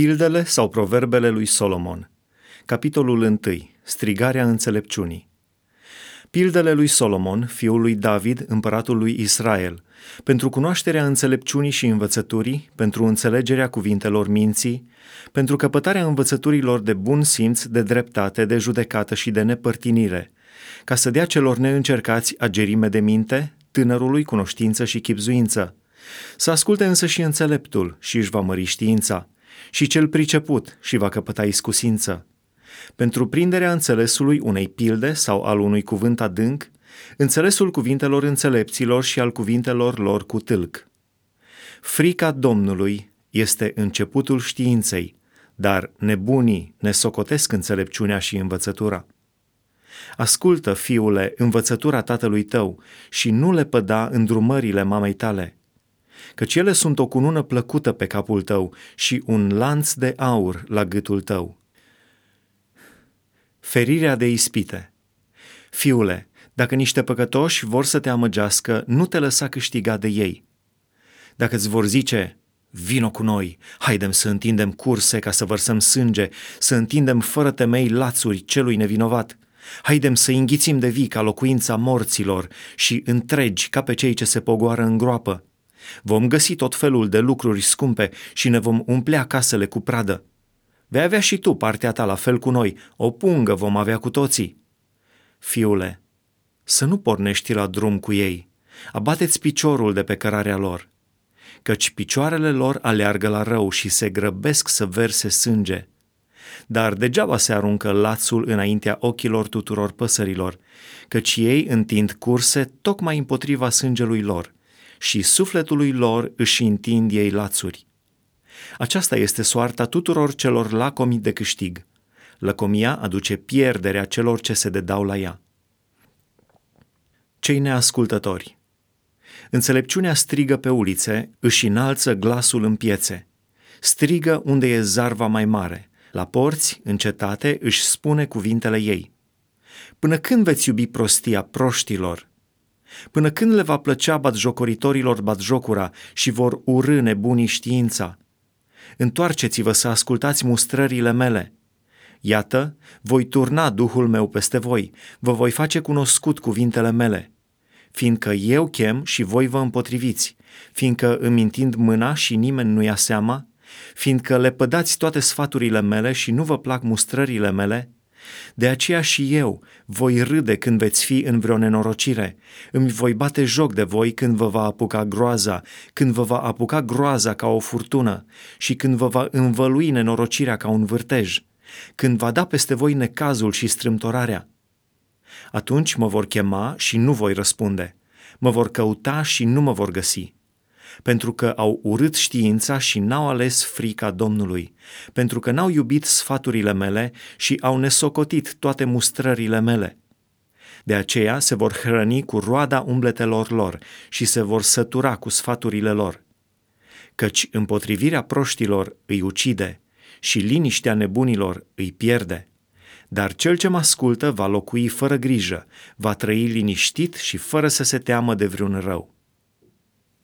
Pildele sau proverbele lui Solomon Capitolul 1. Strigarea înțelepciunii Pildele lui Solomon, fiul lui David, împăratul lui Israel, pentru cunoașterea înțelepciunii și învățăturii, pentru înțelegerea cuvintelor minții, pentru căpătarea învățăturilor de bun simț, de dreptate, de judecată și de nepărtinire, ca să dea celor neîncercați agerime de minte, tânărului cunoștință și chipzuință. Să asculte însă și înțeleptul și își va mări știința și cel priceput și va căpăta iscusință. Pentru prinderea înțelesului unei pilde sau al unui cuvânt adânc, înțelesul cuvintelor înțelepților și al cuvintelor lor cu tâlc. Frica Domnului este începutul științei, dar nebunii ne socotesc înțelepciunea și învățătura. Ascultă, fiule, învățătura tatălui tău și nu le păda îndrumările mamei tale – căci ele sunt o cunună plăcută pe capul tău și un lanț de aur la gâtul tău. Ferirea de ispite Fiule, dacă niște păcătoși vor să te amăgească, nu te lăsa câștiga de ei. Dacă îți vor zice, vino cu noi, haidem să întindem curse ca să vărsăm sânge, să întindem fără temei lațuri celui nevinovat, haidem să înghițim de vii ca locuința morților și întregi ca pe cei ce se pogoară în groapă, Vom găsi tot felul de lucruri scumpe și ne vom umplea casele cu pradă. Vei avea și tu partea ta la fel cu noi, o pungă vom avea cu toții. Fiule, să nu pornești la drum cu ei, abateți piciorul de pe cărarea lor, căci picioarele lor aleargă la rău și se grăbesc să verse sânge. Dar degeaba se aruncă lațul înaintea ochilor tuturor păsărilor, căci ei întind curse tocmai împotriva sângelui lor și sufletului lor își întind ei lațuri. Aceasta este soarta tuturor celor lacomi de câștig. Lăcomia aduce pierderea celor ce se dedau la ea. Cei neascultători Înțelepciunea strigă pe ulițe, își înalță glasul în piețe. Strigă unde e zarva mai mare. La porți, în cetate, își spune cuvintele ei. Până când veți iubi prostia proștilor Până când le va plăcea batjocoritorilor batjocura și vor urâ nebunii știința? Întoarceți-vă să ascultați mustrările mele. Iată, voi turna Duhul meu peste voi, vă voi face cunoscut cuvintele mele, fiindcă eu chem și voi vă împotriviți, fiindcă îmi întind mâna și nimeni nu ia seama, fiindcă le pădați toate sfaturile mele și nu vă plac mustrările mele, de aceea și eu voi râde când veți fi în vreo nenorocire, îmi voi bate joc de voi când vă va apuca groaza, când vă va apuca groaza ca o furtună și când vă va învălui nenorocirea ca un vârtej, când va da peste voi necazul și strâmtorarea. Atunci mă vor chema și nu voi răspunde, mă vor căuta și nu mă vor găsi pentru că au urât știința și n-au ales frica Domnului, pentru că n-au iubit sfaturile mele și au nesocotit toate mustrările mele. De aceea se vor hrăni cu roada umbletelor lor și se vor sătura cu sfaturile lor. Căci împotrivirea proștilor îi ucide și liniștea nebunilor îi pierde. Dar cel ce mă ascultă va locui fără grijă, va trăi liniștit și fără să se teamă de vreun rău.